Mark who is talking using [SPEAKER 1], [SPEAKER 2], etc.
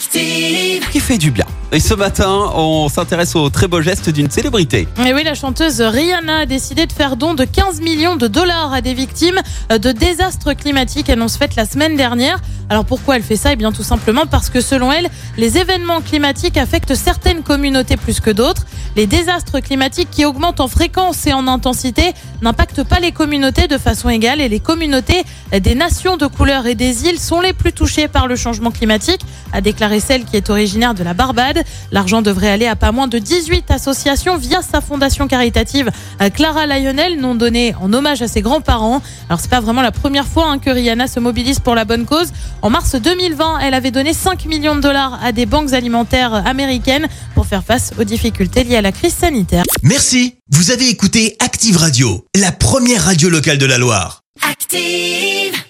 [SPEAKER 1] Active.
[SPEAKER 2] qui fait du bien. Et ce matin, on s'intéresse au très beau geste d'une célébrité.
[SPEAKER 3] Et oui, la chanteuse Rihanna a décidé de faire don de 15 millions de dollars à des victimes de désastres climatiques, annonce faite la semaine dernière. Alors pourquoi elle fait ça? Eh bien tout simplement parce que selon elle, les événements climatiques affectent certaines communautés plus que d'autres. Les désastres climatiques qui augmentent en fréquence et en intensité n'impactent pas les communautés de façon égale et les communautés des nations de couleur et des îles sont les plus touchées par le changement climatique, a déclaré celle qui est originaire de la Barbade. L'argent devrait aller à pas moins de 18 associations via sa fondation caritative euh, Clara Lionel, nom donné en hommage à ses grands-parents. Alors c'est pas vraiment la première fois hein, que Rihanna se mobilise pour la bonne cause. En mars 2020, elle avait donné 5 millions de dollars à des banques alimentaires américaines pour faire face aux difficultés liées à la crise sanitaire.
[SPEAKER 4] Merci, vous avez écouté Active Radio, la première radio locale de la Loire.
[SPEAKER 1] Active.